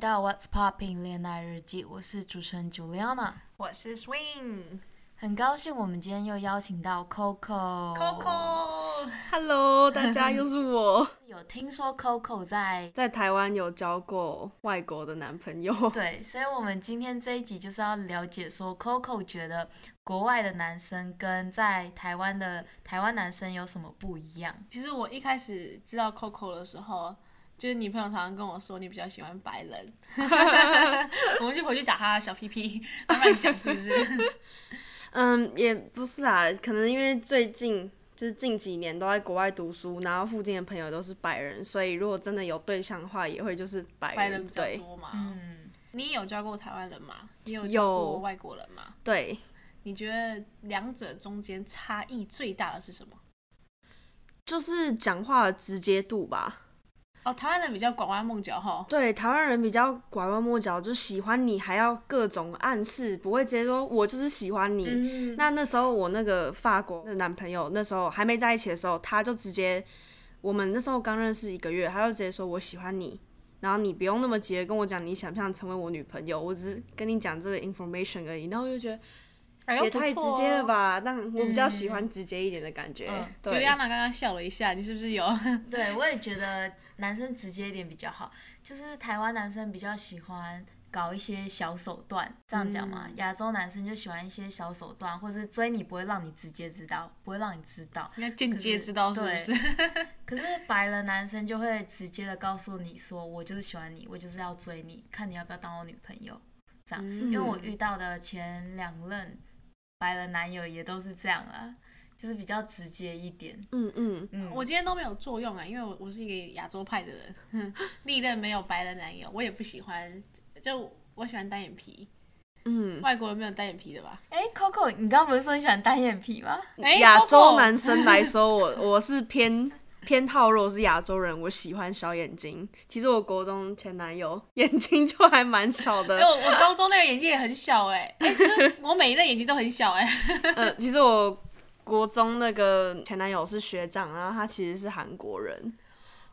到 What's Popping 恋爱日记，我是主持人 Juliana，我是 Swing 很高兴我们今天又邀请到 Coco。Coco。Hello，大家又是我。有听说 Coco 在在台湾有交过外国的男朋友，对，所以我们今天这一集就是要了解说 Coco 觉得国外的男生跟在台湾的台湾男生有什么不一样？其实我一开始知道 Coco 的时候，就是你朋友常常跟我说你比较喜欢白人，我们就回去打他的小屁屁，他乱讲是不是？嗯，也不是啊，可能因为最近就是近几年都在国外读书，然后附近的朋友都是白人，所以如果真的有对象的话，也会就是白人。白人比较对多嘛。嗯，你有交过台湾人吗？你有交有过外国人吗？对，你觉得两者中间差异最大的是什么？就是讲话的直接度吧。哦，台湾人比较拐弯抹角哈。对，台湾人比较拐弯抹角，就喜欢你还要各种暗示，不会直接说我就是喜欢你。嗯那那时候我那个法国的男朋友，那时候还没在一起的时候，他就直接，我们那时候刚认识一个月，他就直接说我喜欢你，然后你不用那么急的跟我讲你想不想成为我女朋友，我只是跟你讲这个 information 而已，然后我就觉得哎呦也太直接了？吧，但我比较喜欢直接一点的感觉。嗯朱对莉安娜刚刚笑了一下，你是不是有？对，我也觉得男生直接一点比较好。就是台湾男生比较喜欢搞一些小手段，这样讲嘛。亚、洲男生就喜欢一些小手段，或是追你不会让你直接知道，不会让你知道。应该间接知道是不是？可是白人男生就会直接的告诉你说，我就是喜欢你，我就是要追你，看你要不要当我女朋友。这样，因为我遇到的前两任白人男友也都是这样啦，就是比较直接一点。嗯嗯，嗯，我今天都没有作用啊，因为我我是一个亚洲派的人，哼 历任没有白人男友，我也不喜欢，就我喜欢单眼皮，嗯，外国人没有单眼皮的吧？哎，Coco，你刚刚不是说你喜欢单眼皮吗？哎亚洲男生来说，我我是偏偏套，如果是亚洲人，我喜欢小眼睛。其实我国中前男友眼睛就还蛮小哎、的，我我高中那个眼睛也很小哎、哎、其实我每一个眼睛都很小哎、呃，其实我国中那个前男友是学长，然后他其实是韩国人，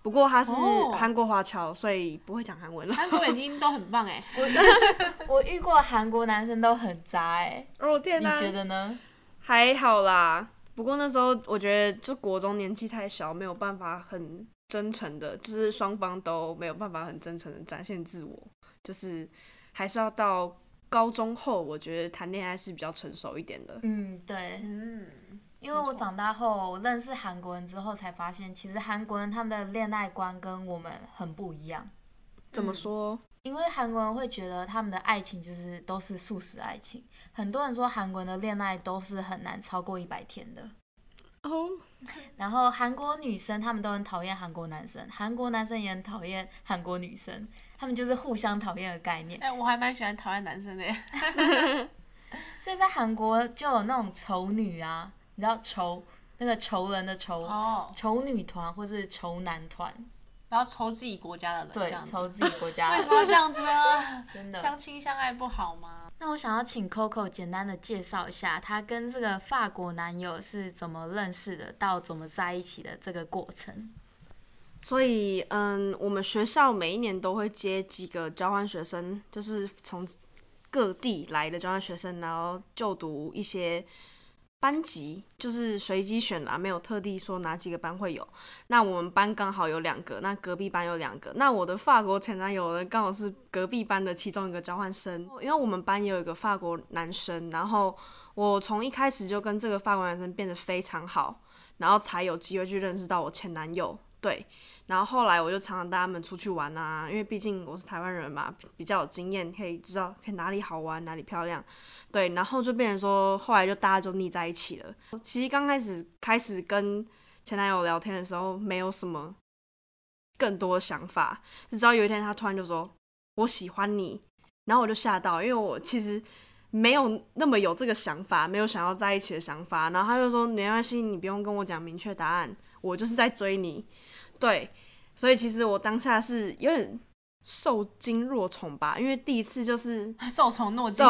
不过他是哦。韩国华侨，所以不会讲韩文。了。韩国眼睛都很棒哎、我 我遇过韩国男生都很渣哎、哦天你觉得呢？还好啦，不过那时候我觉得就国中年纪太小，没有办法很真诚的，就是双方都没有办法很真诚的展现自我，就是还是要到高中后，我觉得谈恋爱是比较成熟一点的。嗯，对，嗯，因为我长大后认识韩国人之后，才发现其实韩国人他们的恋爱观跟我们很不一样。怎么说？因为韩国人会觉得他们的爱情就是都是素食爱情，很多人说韩国人的恋爱都是很难超过一百天的。哦，然后韩国女生他们都很讨厌韩国男生，韩国男生也很讨厌韩国女生，他们就是互相讨厌的概念。哎、我还蛮喜欢讨厌男生的、耶 所以在韩国就有那种丑女啊，你知道仇那个仇人的仇，哦，仇女团或是丑男团，然后抽自己国家的人这对样，子，仇自己国家为什么要这样子呢？真的。相亲相爱不好吗？那我想要请 Coco 简单的介绍一下，她跟这个法国男友是怎么认识的，到怎么在一起的这个过程。所以，嗯，我们学校每一年都会接几个交换学生，就是从各地来的交换学生，然后就读一些班级，就是随机选啦，没有特地说哪几个班会有。那我们班刚好有两个，那隔壁班有两个。那我的法国前男友呢，刚好是隔壁班的其中一个交换生，因为我们班也有一个法国男生，然后我从一开始就跟这个法国男生变得非常好，然后才有机会去认识到我前男友。对，然后后来我就常常带他们出去玩啊，因为毕竟我是台湾人嘛，比较有经验，可以知道可以哪里好玩，哪里漂亮。对，然后就变成说，后来就大家就腻在一起了。其实刚开始开始跟前男友聊天的时候，没有什么更多的想法，直到有一天他突然就说我喜欢你，然后我就吓到，因为我其实没有那么有这个想法，没有想要在一起的想法。然后他就说没关系，你不用跟我讲明确答案，我就是在追你。对，所以其实我当下是有点受惊若宠吧，因为第一次就是 受宠若惊，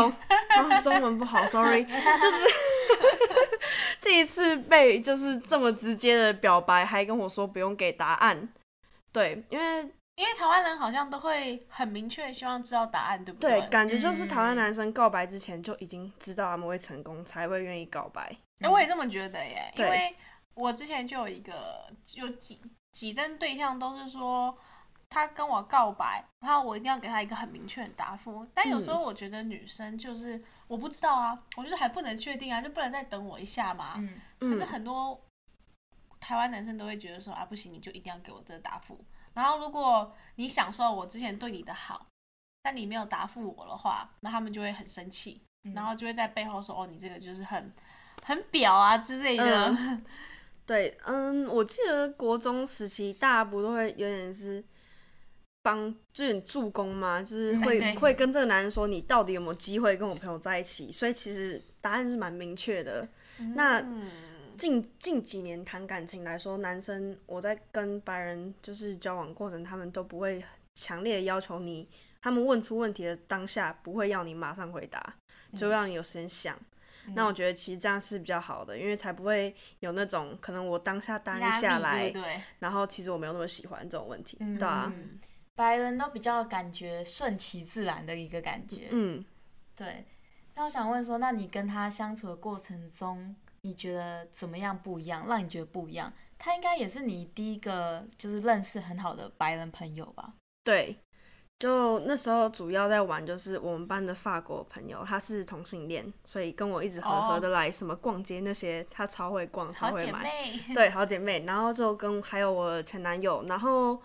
中、文不好，sorry，就是 第一次被就是这么直接的表白，还跟我说不用给答案。对，因为因为台湾人好像都会很明确希望知道答案，对不对，对，感觉就是台湾嗯男生告白之前就已经知道他们会成功，才会愿意告白。哎、我也这么觉得耶，因为我之前就有一个有几几任对象都是说。他跟我告白，然后我一定要给他一个很明确的答复。但有时候我觉得女生就是我不知道啊，我就是还不能确定啊，就不能再等我一下嘛。嗯可是嗯，很多台湾男生都会觉得说啊，不行，你就一定要给我这个答复。然后如果你享受我之前对你的好，但你没有答复我的话，那他们就会很生气，嗯然后就会在背后说哦，你这个就是很很表啊之类的。嗯 对，嗯，我记得国中时期大家不都会有点是帮，就有点助攻嘛，就是会、对会跟这个男人说你到底有没有机会跟我朋友在一起，所以其实答案是蛮明确的。那嗯近近几年谈感情来说，男生我在跟白人就是交往过程，他们都不会强烈的要求你，他们问出问题的当下不会要你马上回答，就让你有时间想。那我觉得其实这样是比较好的，因为才不会有那种可能我当下答应下来，对对？然后其实我没有那么喜欢这种问题，嗯对啊，嗯白人都比较感觉顺其自然的一个感觉。嗯，对。那我想问说，那你跟他相处的过程中，你觉得怎么样不一样？让你觉得不一样？他应该也是你第一个就是认识很好的白人朋友吧？对。就那时候主要在玩，就是我们班的法国朋友，他是同性恋，所以跟我一直合合得来，什么逛街那些，他超会逛，超好姐会买。妹，对，好姐妹，然后就跟还有我前男友，然后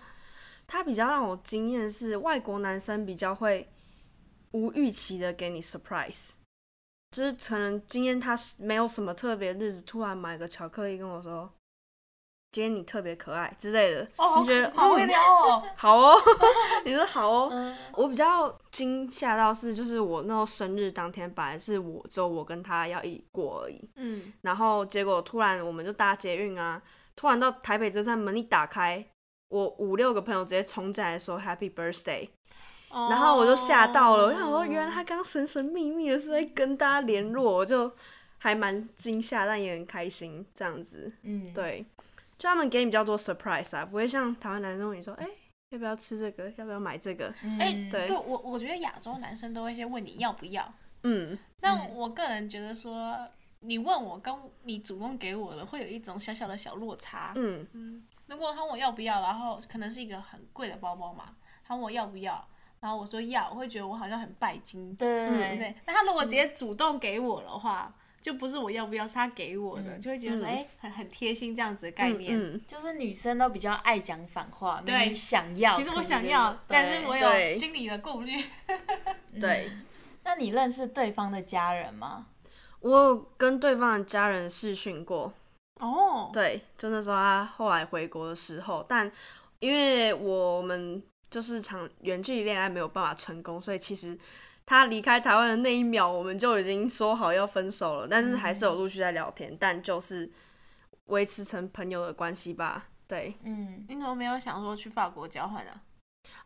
他比较让我惊艳的是，外国男生比较会无预期的给你 surprise，就是可能今天他没有什么特别日子，突然买个巧克力跟我说，今天你特别可爱之类的，哦，你觉得好会嗯聊哦。好哦，你说好哦，嗯。我比较惊吓到是，就是我那时候生日当天，本来是我只有我跟他要一起过而已，嗯，然后结果突然我们就搭捷运啊，突然到台北车站门一打开，我五六个朋友直接冲进来说 Happy Birthday，然后我就吓到了，我想说原来他刚神神秘秘的是在跟大家联络，我就还蛮惊吓，但也很开心这样子。嗯，对，就他们给你比较多 surprise 啊，不会像台湾男生问你说，哎、要不要吃这个？要不要买这个？嗯，哎对。对我我觉得亚洲男生都会先问你要不要，嗯，但我个人觉得说，你问我跟你主动给我的，会有一种小小的小落差。嗯，嗯，如果他问我要不要，然后可能是一个很贵的包包嘛，他问我要不要，然后我说要，我会觉得我好像很拜金，对。对对对不对？但他如果直接主动给我的话，就不是我要不要，是他给我的，嗯就会觉得说，嗯哎、很很贴心这样子的概念。嗯，嗯就是女生都比较爱讲反话，明对明想要，其实我想要，但是我有心理的顾虑。对。那你认识对方的家人吗？我有跟对方的家人视讯过，哦，对，就那时候他后来回国的时候，但因为我们就是长远距离恋爱没有办法成功，所以其实他离开台湾的那一秒，我们就已经说好要分手了，但是还是有陆续在聊天，但就是维持成朋友的关系吧。对，嗯，你怎么没有想说去法国交换啊？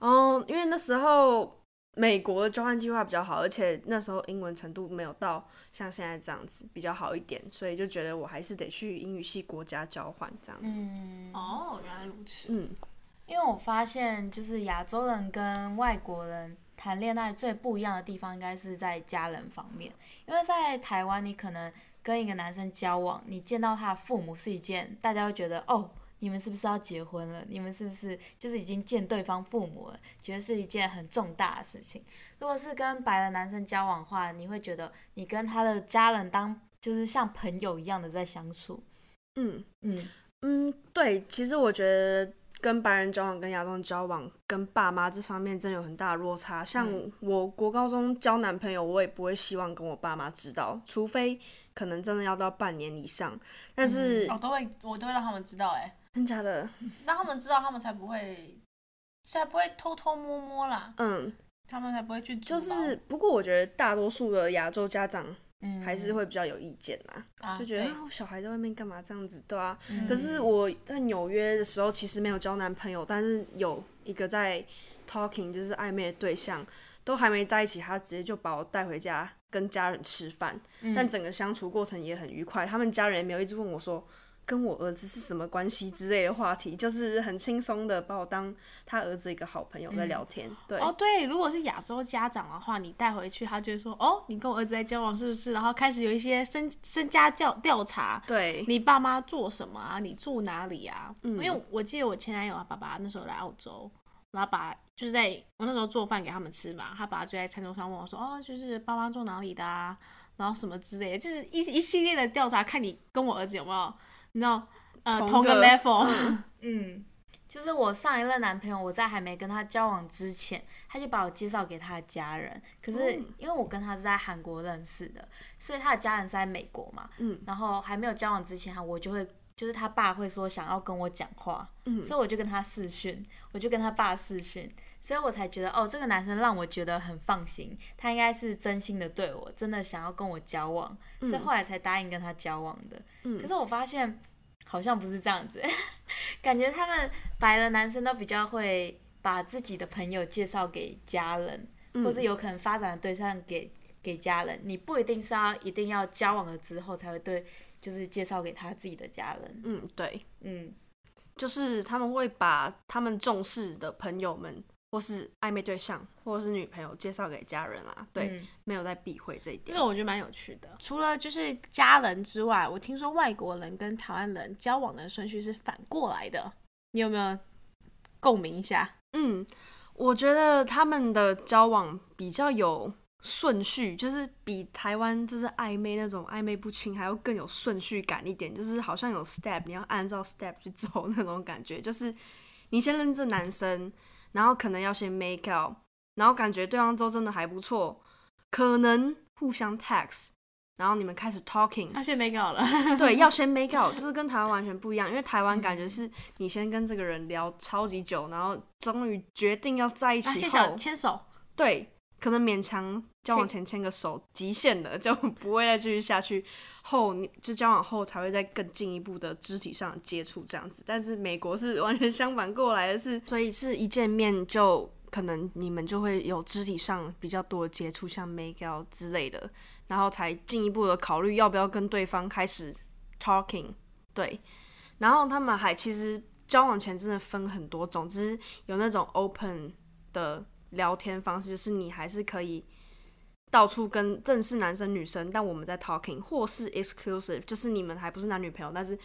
哦，因为那时候美国的交换计划比较好，而且那时候英文程度没有到像现在这样子比较好一点，所以就觉得我还是得去英语系国家交换这样子。嗯，哦，原来如此。嗯因为我发现就是亚洲人跟外国人谈恋爱最不一样的地方，应该是在家人方面。因为在台湾，你可能跟一个男生交往，你见到他的父母是一件大家会觉得哦，你们是不是要结婚了？你们是不是就是已经见对方父母了？觉得是一件很重大的事情。如果是跟白人男生交往的话，你会觉得你跟他的家人当就是像朋友一样的在相处。嗯。嗯嗯，对，其实我觉得跟白人交往跟亚洲人交往，跟爸妈这方面真的有很大的落差。像嗯。我国高中交男朋友，我也不会希望跟我爸妈知道，除非可能真的要到半年以上。但是、我都会，我都会让他们知道、哎，真假的，让他们知道，他们才不会，才不会偷偷摸摸啦，嗯，他们才不会去就是不过我觉得大多数的亚洲家长嗯，还是会比较有意见啦，啊就觉得啊，我小孩在外面干嘛这样子，对啊。嗯。可是我在纽约的时候，其实没有交男朋友，但是有一个在 talking，就是暧昧的对象，都还没在一起，他直接就把我带回家跟家人吃饭，嗯但整个相处过程也很愉快。他们家人也没有一直问我说跟我儿子是什么关系之类的话题，就是很轻松的把我当他儿子一个好朋友在聊天。对，哦，对，如果是亚洲家长的话，你带回去，他就会说，哦，你跟我儿子在交往是不是？然后开始有一些身身家调调查，对，你爸妈做什么啊？你住哪里啊？因为我记得我前男友啊，爸爸那时候来澳洲，然后把就是在我那时候做饭给他们吃嘛，他爸爸就在餐桌上问我说，哦，就是爸妈住哪里的啊？然后什么之类的，就是一一系列的调查，看你跟我儿子有没有。你知道，呃，同个 level，嗯，就是我上一任男朋友，我在还没跟他交往之前，他就把我介绍给他的家人。可是因为我跟他是在韩国认识的，所以他的家人是在美国嘛，嗯，然后还没有交往之前，我就会，就是他爸会说想要跟我讲话，嗯，所以我就跟他视讯，我就跟他爸视讯。所以我才觉得，哦，这个男生让我觉得很放心，他应该是真心的对我，真的想要跟我交往，所以后来才答应跟他交往的。嗯，可是我发现好像不是这样子，感觉他们白的男生都比较会把自己的朋友介绍给家人，或是有可能发展的对象给给家人。你不一定是要一定要交往了之后才会对，就是介绍给他自己的家人。嗯，对，嗯，就是他们会把他们重视的朋友们。或是暧昧对象，或者是女朋友介绍给家人啦，对，没有在避讳这一点。这个我觉得蛮有趣的。除了就是家人之外，我听说外国人跟台湾人交往的顺序是反过来的，你有没有共鸣一下？嗯，我觉得他们的交往比较有顺序，就是比台湾就是暧昧那种暧昧不清还要更有顺序感一点，就是好像有 step，你要按照 step 去走 那种感觉，就是你先认识男生。然后可能要先 make out，然后感觉对方都真的还不错，可能互相 text，然后你们开始 talking。要先 make out 了。对，要先 make out，就是跟台湾完全不一样，因为台湾感觉是你先跟这个人聊超级久，然后终于决定要在一起后牵手。对。可能勉强交往前牵个手，极限的 就不会再继续下去。后就交往后才会再更进一步的肢体上接触这样子。但是美国是完全相反过来的，是所以是一见面就可能你们就会有肢体上比较多的接触，像 make out 之类的，然后才进一步的考虑要不要跟对方开始 talking。对，然后他们还其实交往前真的分很多种，只是有那种 open 的。聊天方式就是你还是可以到处跟认识男生女生，但我们在 talking，或是 exclusive，就是你们还不是男女朋友，但是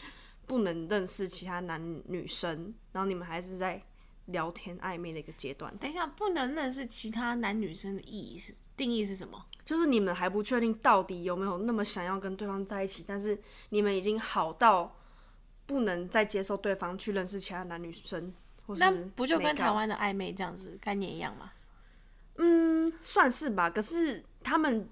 不能认识其他男女生，然后你们还是在聊天暧昧的一个阶段。等一下，不能认识其他男女生的意义是定义是什么？就是你们还不确定到底有没有那么想要跟对方在一起，但是你们已经好到不能再接受对方去认识其他男女生。那不就跟台湾的暧昧这样子概念一样吗？嗯，算是吧。可是他们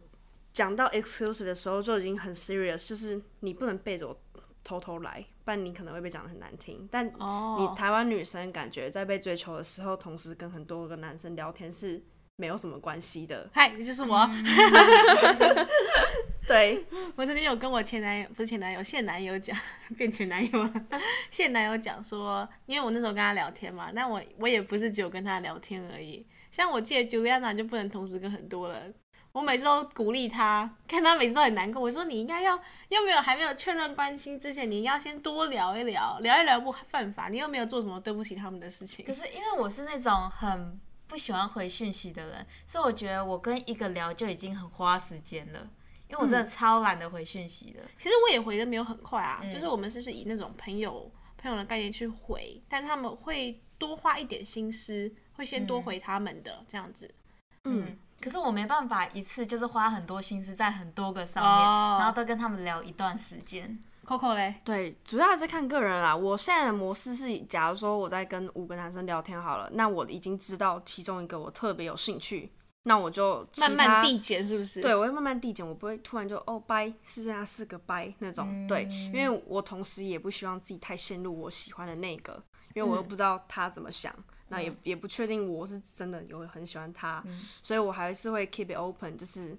讲到 exclusive 的时候就已经很 serious，就是你不能背着我偷偷来，不然你可能会被讲的很难听。但你台湾女生感觉在被追求的时候，同时跟很多个男生聊天是没有什么关系的。嗨，就是我。对，我曾经有跟我前男友，不是前男友，现男友讲，变前男友了。现男友讲说，因为我那时候跟他聊天嘛，那我我也不是只有跟他聊天而已。像我记得 Juliana 就不能同时跟很多人。我每次都鼓励他，看他每次都很难过。我说你应该要，又没有还没有确认关心之前，你要先多聊一聊，聊一聊不犯法。你又没有做什么对不起他们的事情。可是因为我是那种很不喜欢回讯息的人，所以我觉得我跟一个聊就已经很花时间了。因为我真的超懒得回讯息的，其实我也回的没有很快啊，就是我们是是以那种朋友朋友的概念去回，但是他们会多花一点心思，会先多回他们的这样子。嗯，可是我没办法一次就是花很多心思在很多个上面，然后都跟他们聊一段时间。Coco 嘞？对，主要还是看个人啦。我现在的模式是，假如说我在跟五个男生聊天好了，那我已经知道其中一个我特别有兴趣。那我就慢慢递减，是不是？对，我会慢慢递减，我不会突然就哦掰，剩下四个掰那种。对，因为我同时也不希望自己太陷入我喜欢的那个，因为我又不知道他怎么想，那也也不确定我是真的有很喜欢他，所以我还是会 keep it open，就是，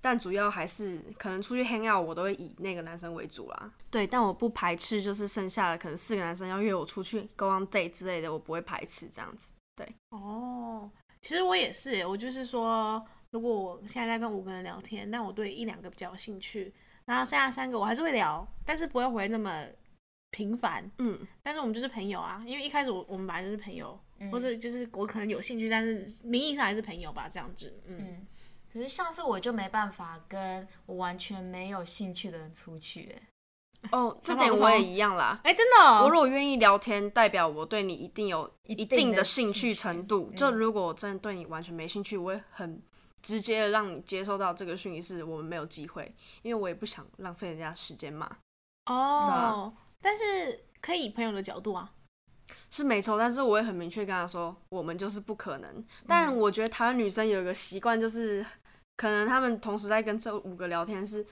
但主要还是可能出去 hang out，我都会以那个男生为主啦。对，但我不排斥，就是剩下的可能四个男生要约我出去 go on date 之类的，我不会排斥这样子。对，哦。其实我也是，我就是说，如果我现在在跟五个人聊天，但我对一两个比较有兴趣，然后剩下三个我还是会聊，但是不会回那么频繁。嗯，但是我们就是朋友啊，因为一开始我我们本来就是朋友，嗯或者就是我可能有兴趣，但是名义上还是朋友吧，这样子。嗯，嗯，可是上次我就没办法跟我完全没有兴趣的人出去，哎，哦，这点我也一样啦。哎、真的哦、我如果愿意聊天，代表我对你一定有一一定定的的兴趣程度。嗯就如果我真的对你完全没兴趣，我会很直接的让你接收到这个讯息，是我们没有机会，因为我也不想浪费人家时间嘛。哦，但是可以以朋友的角度啊。是没错，但是我也很明确跟他说，我们就是不可能。但我觉得台湾女生有一个习惯，就是可能她们同时在跟这五个聊天是。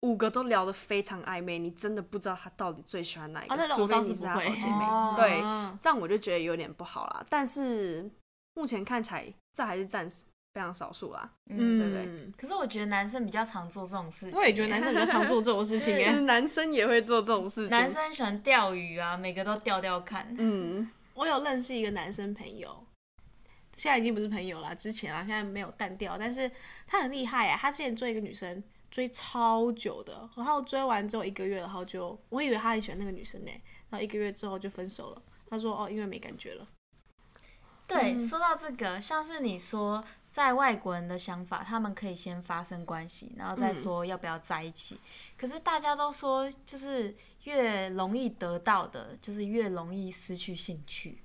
五个都聊得非常暧昧，你真的不知道他到底最喜欢哪一个，啊除非你是他好姐妹。哦对，嗯这样我就觉得有点不好啦。但是目前看起来，这还是占非常少数啦。嗯，对不对嗯可是我觉得男生比较常做这种事情，我也觉得男生比较常做这种事情耶。男生也会做这种事情。男生喜欢钓鱼啊，每个都钓钓看。嗯，我有认识一个男生朋友，现在已经不是朋友了，之前啊，现在没有淡掉，但是他很厉害啊，他之前追一个女生追超久的，然后追完之后一个月，然后就我以为他很喜欢那个女生呢，然后一个月之后就分手了。他说哦，因为没感觉了。对，嗯说到这个，像是你说，在外国人的想法，他们可以先发生关系，然后再说要不要在一起。可是大家都说，就是越容易得到的，就是越容易失去兴趣。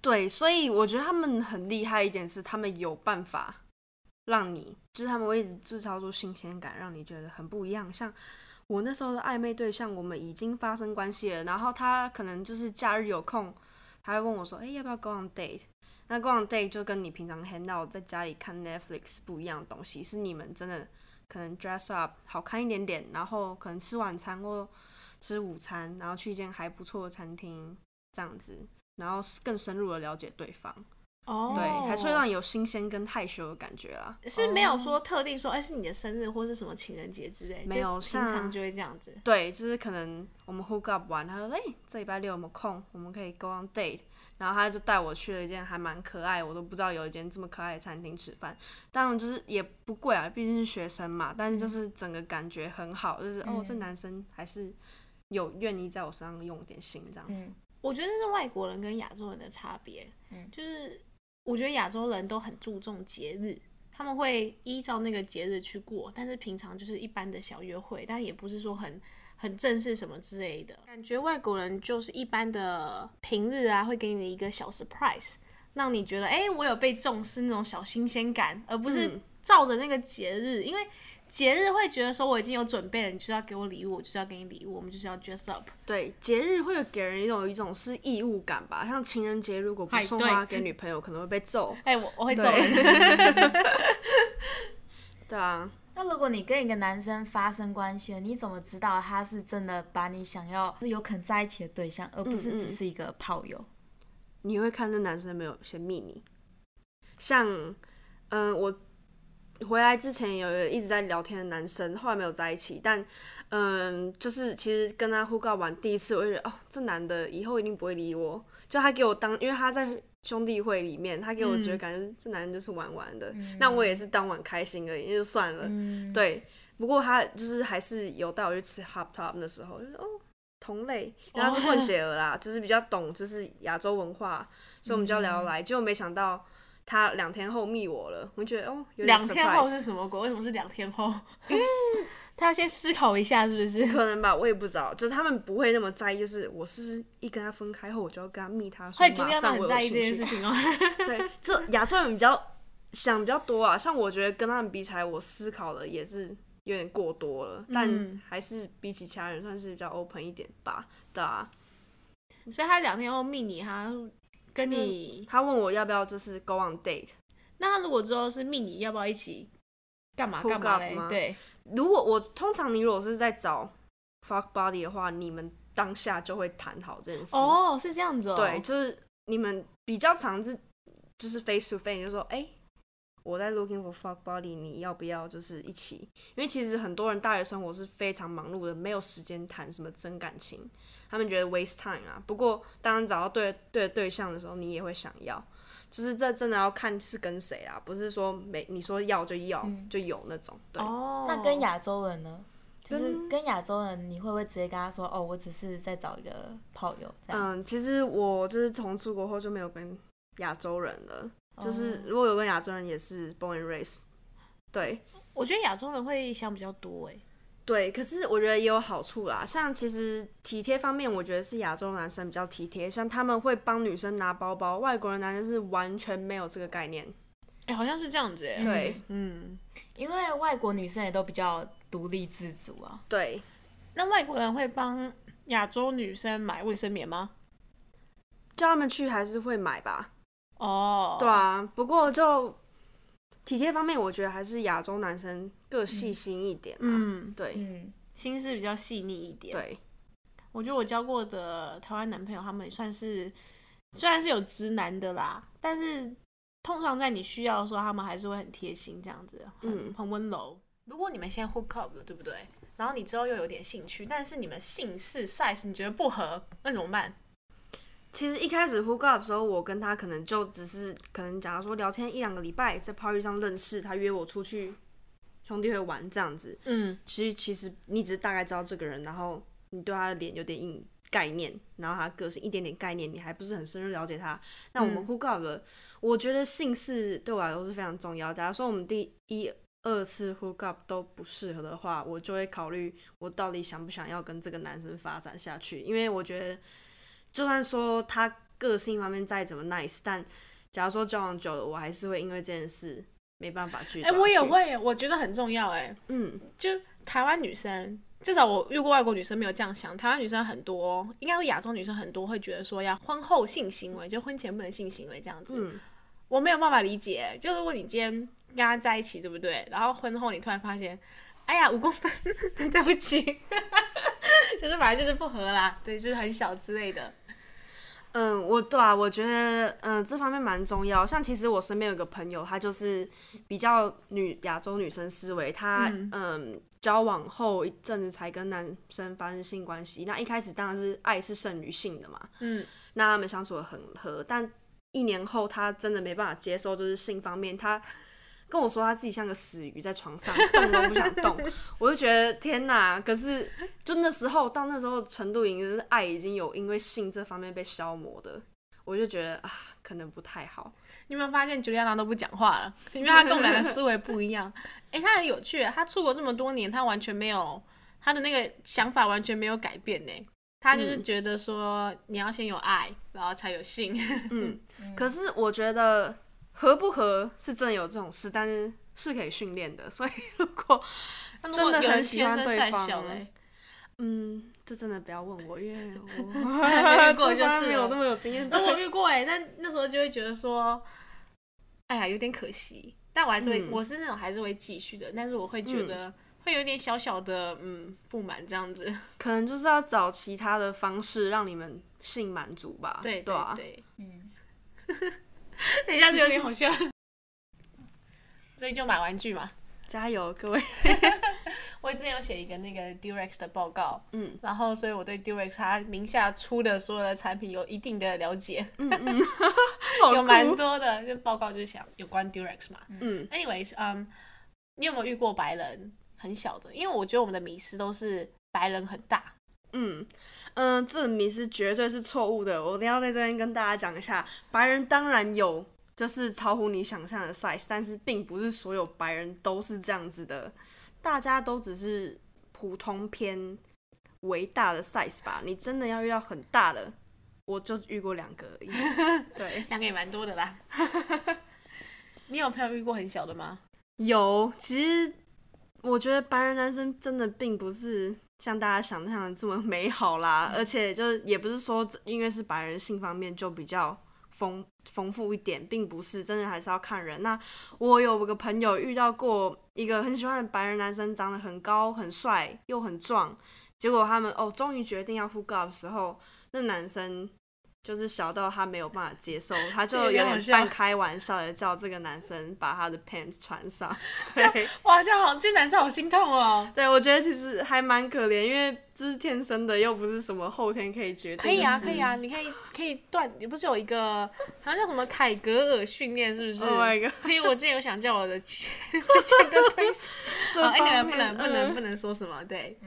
对，所以我觉得他们很厉害一点是，他们有办法让你，就是他们会一直制造出新鲜感，让你觉得很不一样。像我那时候的暧昧对象，我们已经发生关系了，然后他可能就是假日有空，他会问我说：“哎、要不要 go on date？” 那 go on date 就跟你平常 hang out 在家里看 Netflix 不一样的东西，是你们真的可能 dress up 好看一点点，然后可能吃晚餐或吃午餐，然后去一间还不错的餐厅这样子，然后更深入的了解对方。哦对，还是会让你有新鲜跟害羞的感觉啊。是没有说特定说，哎、是你的生日或是什么情人节之类，没有就平常就会这样子。对，就是可能我们 hook up 完，他说：“哎、这礼拜六有没有空？我们可以 go on date。”然后他就带我去了一间还蛮可爱，我都不知道有一间这么可爱的餐厅吃饭。当然就是也不贵啊，毕竟是学生嘛。但是就是整个感觉很好，就是、哦，这嗯男生还是有愿意在我身上用点心这样子。嗯，我觉得这是外国人跟亚洲人的差别。嗯就是我觉得亚洲人都很注重节日，他们会依照那个节日去过，但是平常就是一般的小约会，但也不是说很很正式什么之类的。感觉外国人就是一般的平日啊，会给你一个小 surprise，让你觉得哎、诶我有被重视那种小新鲜感，而不是嗯照着那个节日，因为。节日会觉得说我已经有准备了，你就是要给我礼物，我就是要给你礼物，我们就是要 dress up。对，节日会有给人一种一种是义务感吧，像情人节如果不送花给女朋友，可能会被揍。哎、我我会揍对人。对啊，那如果你跟一个男生发生关系了，你怎么知道他是真的把你想要是有可能在一起的对象，而不是只是一个炮友？你会看这男生有没有先密你。像，嗯，我回来之前有一个一直在聊天的男生，后来没有在一起，但，嗯，就是其实跟他互告完第一次，我就觉得哦，这男的以后一定不会理我。就他给我当，因为他在兄弟会里面，他给我觉得嗯感觉这男人就是玩玩的，那我也是当晚开心而已，就算了。嗯，对，不过他就是还是有带我去吃 Hop Top 的时候，就是哦同类，因为他是混血儿啦，就是比较懂就是亚洲文化，所以我们就聊得来。结果没想到他两天后密我了，我就觉得哦有点两天后是什么鬼？为什么是两天后？他要先思考一下，是不是？可能吧，我也不知道，就是他们不会那么在意，就是我是不是一跟他分开后，我就要跟他密他说会决定马上我在意这。件事情哦。对，这亚洲人比较想比较多啊，像我觉得跟他们比起来，我思考的也是有点过多了，但嗯还是比起其他人算是比较 open 一点吧，对啊。所以他两天后密你，他跟嗯你，他问我要不要就是 go on date，那他如果之后是命你，要不要一起干嘛干嘛嘞？对，如果我通常你如果是在找 fuck body 的话，你们当下就会谈好这件事。，哦，是这样子哦。对，就是你们比较常是就是 face to face，就说哎、我在 looking for fuck body，你要不要就是一起？因为其实很多人大学生活是非常忙碌的，没有时间谈什么真感情，他们觉得 waste time 啊。不过当找到对对的对象的时候，你也会想要。就是这真的要看是跟谁啊，不是说每你说要就要、嗯就有那种。对，哦，那跟亚洲人呢？就是跟亚洲人，你会不会直接跟他说，哦，我只是在找一个炮友？嗯，其实我就是从出国后就没有跟亚洲人了，就是如果有跟亚洲人也是 born and raised。对，我觉得亚洲人会想比较多哎。对，可是我觉得也有好处啦，像其实体贴方面，我觉得是亚洲男生比较体贴，像他们会帮女生拿包包，外国人男生是完全没有这个概念。哎，好像是这样子哎。对，嗯，因为外国女生也都比较独立自主啊。对，那外国人会帮亚洲女生买卫生棉吗？叫他们去还是会买吧？哦，对啊，不过就体贴方面，我觉得还是亚洲男生更细心一点。嗯，对，嗯，心思比较细腻一点。对，我觉得我交过的台湾男朋友，他们也算是虽然是有直男的啦，但是。通常在你需要的时候，他们还是会很贴心，这样子，很很温柔。如果你们先 hook up 了，对不对？然后你之后又有点兴趣，但是你们姓氏 size 你觉得不合，那怎么办？其实一开始 hook up 的时候，我跟他可能就只是可能，假如说聊天一两个礼拜，在 party 上认识，他约我出去，兄弟会玩这样子。嗯，其实其实你只是大概知道这个人，然后你对他的脸有点印概念，然后他个性一点点概念，你还不是很深入了解他。那我们 hook up 了。我觉得姓氏对我来说是非常重要。假如说我们第一、二次 hook up 都不适合的话，我就会考虑我到底想不想要跟这个男生发展下去。因为我觉得，就算说他个性方面再怎么 nice，但假如说交往久了，我还是会因为这件事没办法拒绝。哎，我也会，我觉得很重要。哎，嗯，就台湾女生，至少我遇过外国女生没有这样想。台湾女生很多，应该说亚洲女生很多会觉得说要婚后性行为，就婚前不能性行为这样子。我没有办法理解，就如果你今天跟他在一起，对不对？然后婚后你突然发现，哎呀，五公分，对不起，就是反正就是不合啦，对，就是很小之类的。嗯，我对啊，我觉得嗯这方面蛮重要。像其实我身边有个朋友，她就是比较女亚洲女生思维，她嗯交往后一阵子才跟男生发生性关系。那一开始当然是爱是胜于性的嘛，嗯，那他们相处的很合，但。一年后，她真的没办法接受，就是性方面，他跟我说他自己像个死鱼，在床上 动都不想动。我就觉得天哪！可是就那时候，到那时候程度，已经是爱已经有因为性这方面被消磨的，我就觉得啊，可能不太好。你有没有发现，朱莉安娜都不讲话了？因为他跟我们两个思维不一样。哎，他很有趣，他出国这么多年，他完全没有他的那个想法，完全没有改变呢。他就是觉得说，你要先有爱，然后才有性。嗯，可是我觉得合不合是真的有这种事，但是是可以训练的。所以如果真的很喜欢对方，嗯，这真的不要问我，因为我 遇过就是没有那么有经验。但 我遇过哎，但那时候就会觉得说，哎呀，有点可惜。但我还是会，我是那种还是会继续的，但是我会觉得。会有点小小的嗯不满这样子，可能就是要找其他的方式让你们性满足吧。对对对，嗯，等一下就有点好笑，所以就买玩具嘛，加油各位！我之前有写一个那个 Durex 的报告，嗯，然后所以我对 Durex 它名下出的所有的产品有一定的了解，嗯嗯，有蛮多的，就报告就是想有关 Durex 嘛，嗯，anyways，嗯，你有没有遇过白人？很小的，因为我觉得我们的迷思都是白人很大。嗯嗯，这迷思绝对是错误的。我一定要在这边跟大家讲一下，白人当然有就是超乎你想象的 size，但是并不是所有白人都是这样子的。大家都只是普通偏微大的 size 吧。你真的要遇到很大的，我就遇过两个而已。对，两个也蛮多的啦。你有朋友遇过很小的吗？有，其实。我觉得白人男生真的并不是像大家想象的这么美好啦，而且就是也不是说因为是白人性方面就比较丰丰富一点，并不是，真的还是要看人。那我有个朋友遇到过一个很喜欢的白人男生，长得很高、很帅又很壮，结果他们哦终于决定要 hook up 的时候，那男生就是小到他没有办法接受，他就对有点半开玩笑的叫这个男生把他的 pants 穿上。对，哇，这样好，这男生好心痛哦。对我觉得其实还蛮可怜，因为这是天生的，又不是什么后天可以决定的可以啊，事可以啊，你可以可以断，你不是有一个好像叫什么凯格尔训练，是不是 Oh my god！因为我之前有想叫我的 之前的对象，这好，哎，你们不能不能嗯不能说什么，对，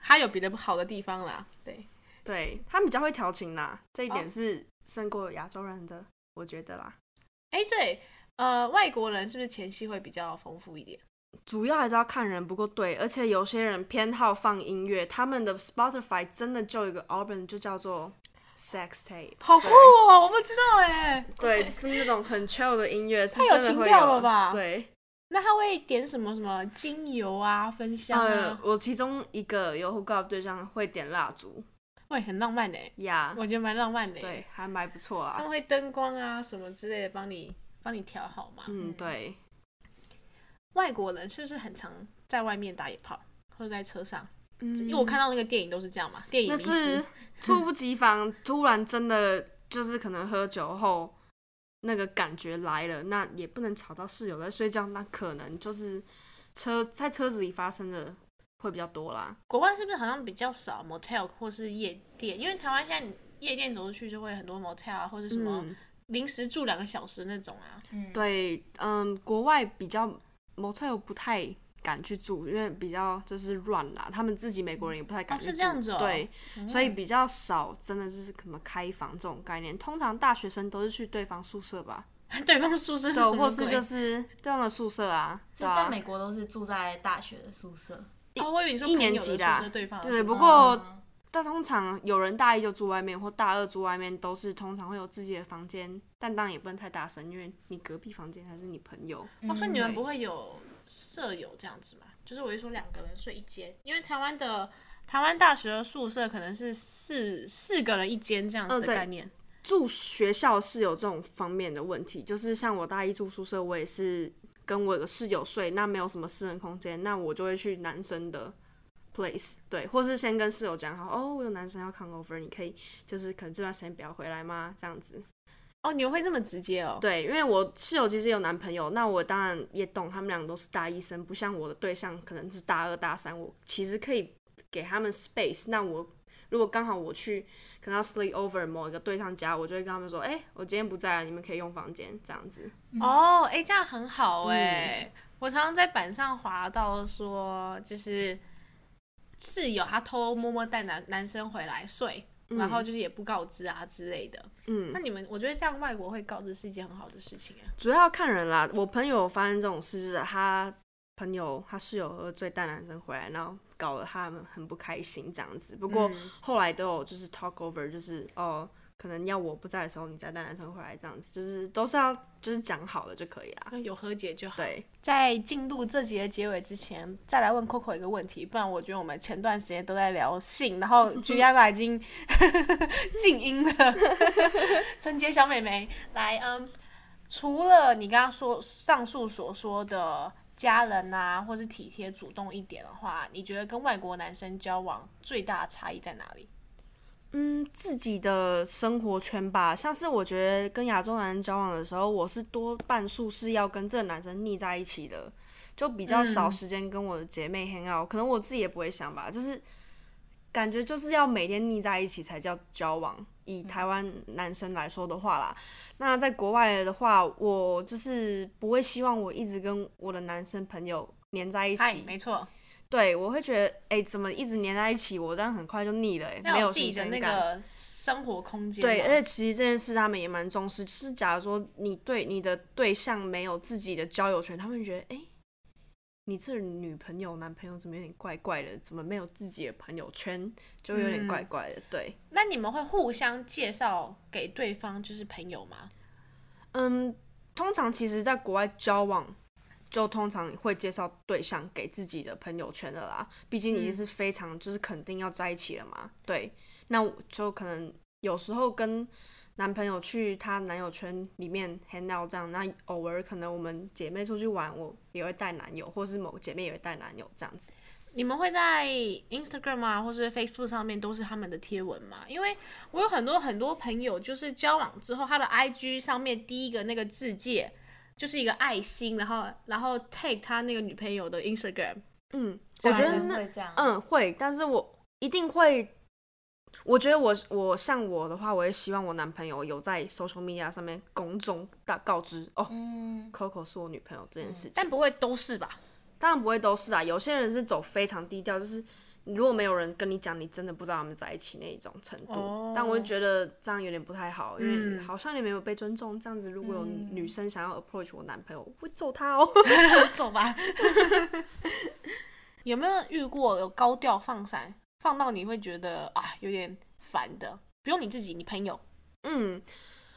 他有别的不好的地方啦，对，他们比较会调情啦，这一哦点是胜过亚洲人的，我觉得啦。哎，对，呃，外国人是不是前戏会比较丰富一点？主要还是要看人，不过对，而且有些人偏好放音乐，他们的 Spotify 真的就有一个 album 就叫做 Sex Tape，好酷哦，我不知道哎。对，是那种很 chill 的音乐，太有情调了吧对，那他会点什么什么精油啊、芬香呃啊，，我其中一个有 hook up 对象会点蜡烛喂，很浪漫哎，呀我觉得蛮浪漫的。，对，还蛮不错啊。他们会灯光啊什么之类的帮你帮你调好嘛。嗯，对，外国人是不是很常在外面打野炮，或者在车上？嗯因为我看到那个电影都是这样嘛，电影那是 猝不及防，突然真的就是可能喝酒后那个感觉来了，那也不能吵到室友在睡觉，那可能就是车在车子里发生的会比较多啦。国外是不是好像比较少 motel 或是夜店？因为台湾现在你夜店走出去就会很多 motel 啊，或者什么嗯，临时住两个小时那种啊。嗯，对，嗯，国外比较 motel 不太敢去住，因为比较就是乱啦，他们自己美国人也不太敢哦去住，是这样子哦对，所以比较少，真的就是什么开房这种概念。通常大学生都是去对方宿舍吧，对方宿舍是对，什么或是就是对方的宿舍啊，对啊所以在美国都是住在大学的宿舍。哦，我以为你说一年朋友的级的啊宿舍对方对不过嗯但通常有人大一就住外面，或大二住外面，都是通常会有自己的房间，但当然也不能太大声，因为你隔壁房间才是你朋友。哦，所以你们不会有舍友这样子吗？就是我一说两个人睡一间，因为台湾的台湾大学的宿舍可能是四四个人一间这样子的概念。住学校是有这种方面的问题，就是像我大一住宿舍，我也是跟我的室友睡，那没有什么私人空间，那我就会去男生的 place，对，或是先跟室友讲好，哦，我有男生要 come over，你可以就是可能这段时间不要回来吗？这样子。哦，你们会这么直接哦？对，因为我室友其实有男朋友，那我当然也懂，他们俩都是大一生，不像我的对象可能是大二大三，我其实可以给他们 space。那我如果刚好我去可能要 sleep over 某一个对象家，我就会跟他们说，哎、我今天不在了，你们可以用房间这样子。哦，哎、这样很好嗯哎、我常常在板上滑到说，就是室友他偷偷摸摸带男男生回来睡，然后就是也不告知啊之类的。嗯那，你们，我觉得这样外国会告知是一件很好的事情啊。主要要看人啦。我朋友发生这种事，就是他朋友他室友喝醉带男生回来，然后搞得他们很不开心这样子。不过嗯后来都有就是 talk over，就是哦，可能要我不在的时候你再带男生回来这样子，就是都是要就是讲好了就可以啦。那有和解就好。对，在进入这集的结尾之前，再来问 Coco 一个问题，不然我觉得我们前段时间都在聊性，然后 Juliana 已经 静音了。春节小美眉，来，嗯，除了你刚刚说上述所说的家人啊，或是体贴主动一点的话，你觉得跟外国男生交往最大的差异在哪里？嗯，自己的生活圈吧，像是我觉得跟亚洲男人交往的时候，我是多半数是要跟这个男生腻在一起的，就比较少嗯时间跟我的姐妹 hang out，、可能我自己也不会想吧，就是感觉就是要每天腻在一起才叫交往。以台湾男生来说的话啦，那在国外的话，我就是不会希望我一直跟我的男生朋友黏在一嗨，起，没错，对我会觉得，哎、怎么一直黏在一起，我这样很快就腻了、哎，没有自己的那新鲜感。个生活空间嘛。对，而且其实这件事他们也蛮重视。就是假如说你对你的对象没有自己的交友圈，他们会觉得，哎、你这女朋友、男朋友怎么有点怪怪的？怎么没有自己的朋友圈？就有点嗯怪怪的。对，那你们会互相介绍给对方就是朋友吗？嗯，通常其实在国外交往，就通常会介绍对象给自己的朋友圈的啦。毕竟已经是非常就是肯定要在一起了嘛。对，那我就可能有时候跟男朋友去她男友圈里面 hang out 这样，那偶尔可能我们姐妹出去玩，我也会带男友，或是某个姐妹也会带男友这样子。你们会在 Instagram 啊，或是 Facebook 上面都是他们的贴文吗？因为我有很多很多朋友，就是交往之后，他的 IG 上面第一个那个字界就是一个爱心，然后然后 take 他那个女朋友的 Instagram。嗯，我觉得那会这样，嗯会，但是我一定会。我觉得我我像我的话，我也希望我男朋友有在 social media 上面公众大告知哦嗯，，Coco 是我女朋友这件事情。但不会都是吧？当然不会都是啊，有些人是走非常低调，就是如果没有人跟你讲，你真的不知道他们在一起那一种程度。哦但我就觉得这样有点不太好，因为嗯好像也没有被尊重。这样子，如果有嗯女生想要 approach 我男朋友，我会揍他哦。走吧。有没有遇过有高调放闪，放到你会觉得啊有点烦的？不用你自己，你朋友。嗯，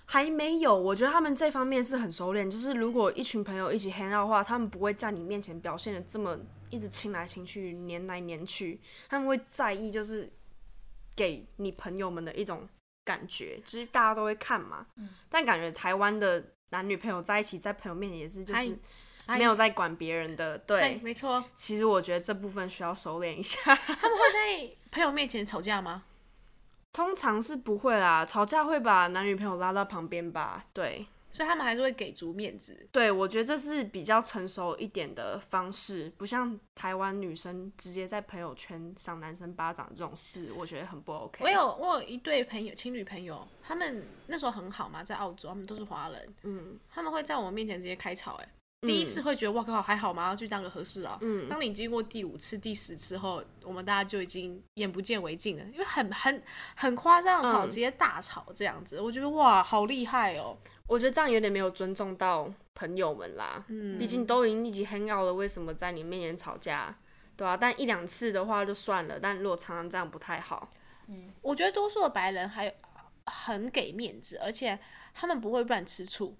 还没有。我觉得他们这方面是很熟练，就是如果一群朋友一起 hang out 的话，他们不会在你面前表现的这么一直亲来亲去、黏来黏去，他们会在意就是给你朋友们的一种感觉，就是大家都会看嘛。但感觉台湾的男女朋友在一起，在朋友面前也是就是没有在管别人的。对，没错。其实我觉得这部分需要收敛一下。他们会在朋友面前吵架吗？通常是不会啦，吵架会把男女朋友拉到旁边吧。对，所以他们还是会给足面子。对，我觉得这是比较成熟一点的方式，不像台湾女生直接在朋友圈赏男生巴掌这种事，我觉得很不 OK。我有我有一对朋友，情侣朋友，他们那时候很好嘛，在澳洲，他们都是华人，嗯，他们会在我们面前直接开吵、哎、第一次嗯会觉得哇靠还好吗？要去当个和事佬。嗯当你经过第五次、第十次后，我们大家就已经眼不见为净了，因为很很很夸张的吵，嗯直接大吵这样子，我觉得哇，好厉害哦。我觉得这样有点没有尊重到朋友们啦。嗯，毕竟都已经一起 hang out 了，为什么在你面前吵架？对啊，但一两次的话就算了，但如果常常这样不太好。嗯我觉得多数的白人还很给面子，而且他们不会乱吃醋。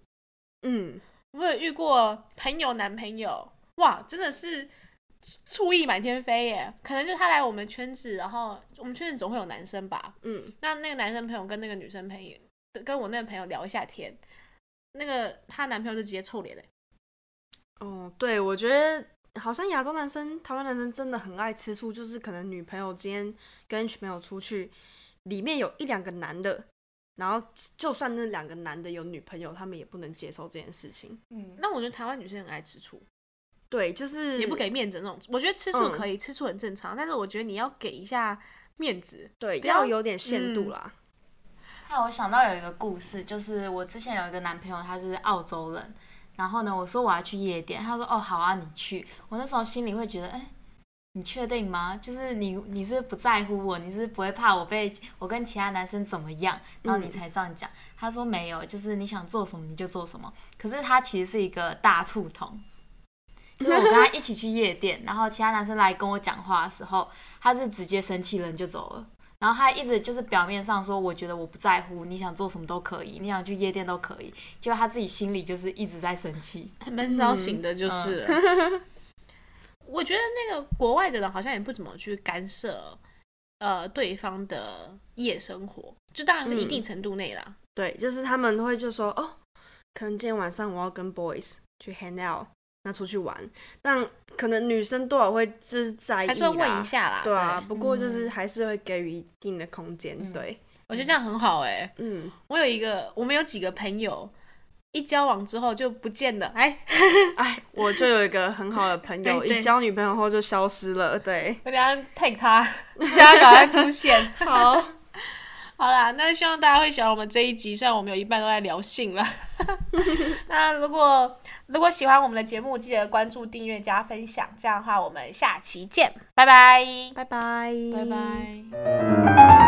嗯，我有遇过朋友男朋友，哇，真的是醋意满天飞耶！可能就是他来我们圈子，然后我们圈子总会有男生吧，嗯，那那个男生朋友跟那个女生朋友，跟我那个朋友聊一下天，那个她男朋友就直接臭脸嘞。哦，对，我觉得好像亚洲男生、台湾男生真的很爱吃醋，就是可能女朋友今天跟一群朋友出去，里面有一两个男的，然后就算那两个男的有女朋友，他们也不能接受这件事情。嗯，那我觉得台湾女生很爱吃醋，对，就是也不给面子那种。我觉得吃醋嗯可以，吃醋很正常，但是我觉得你要给一下面子。对，不要要有点限度嗯啦。那我想到有一个故事，就是我之前有一个男朋友，他是澳洲人，然后呢，我说我要去夜店，他说哦好啊，你去。我那时候心里会觉得，哎、你确定吗？就是你你是不在乎我，你是不会怕我被我跟其他男生怎么样，然后你嗯才这样讲。他说没有，就是你想做什么你就做什么。可是他其实是一个大醋桶。就是我跟他一起去夜店，然后其他男生来跟我讲话的时候，他是直接生气人就走了。然后他一直就是表面上说，我觉得我不在乎，你想做什么都可以，你想去夜店都可以，结果他自己心里就是一直在生气。闷骚型的就是了。我觉得那个国外的人好像也不怎么去干涉呃对方的夜生活，就当然是一定程度内啦。对，就是他们会就说哦，可能今天晚上我要跟 boys 去 hang out，那出去玩，但可能女生多少会就是在意啦，还是会问一下啦。对啊，对不过就是还是会给予一定的空间，嗯对，我觉得这样很好哎、嗯，我有一个，我们有几个朋友，一交往之后就不见了，哎，哎，我就有一个很好的朋友，一交女朋友后就消失了，对，我等下 take 他，叫他赶快出现。好，好啦，那希望大家会喜欢我们这一集，虽然我们有一半都在聊性了。那如果如果喜欢我们的节目，记得关注、订阅、加分享，这样的话我们下期见，拜拜。拜拜，拜拜。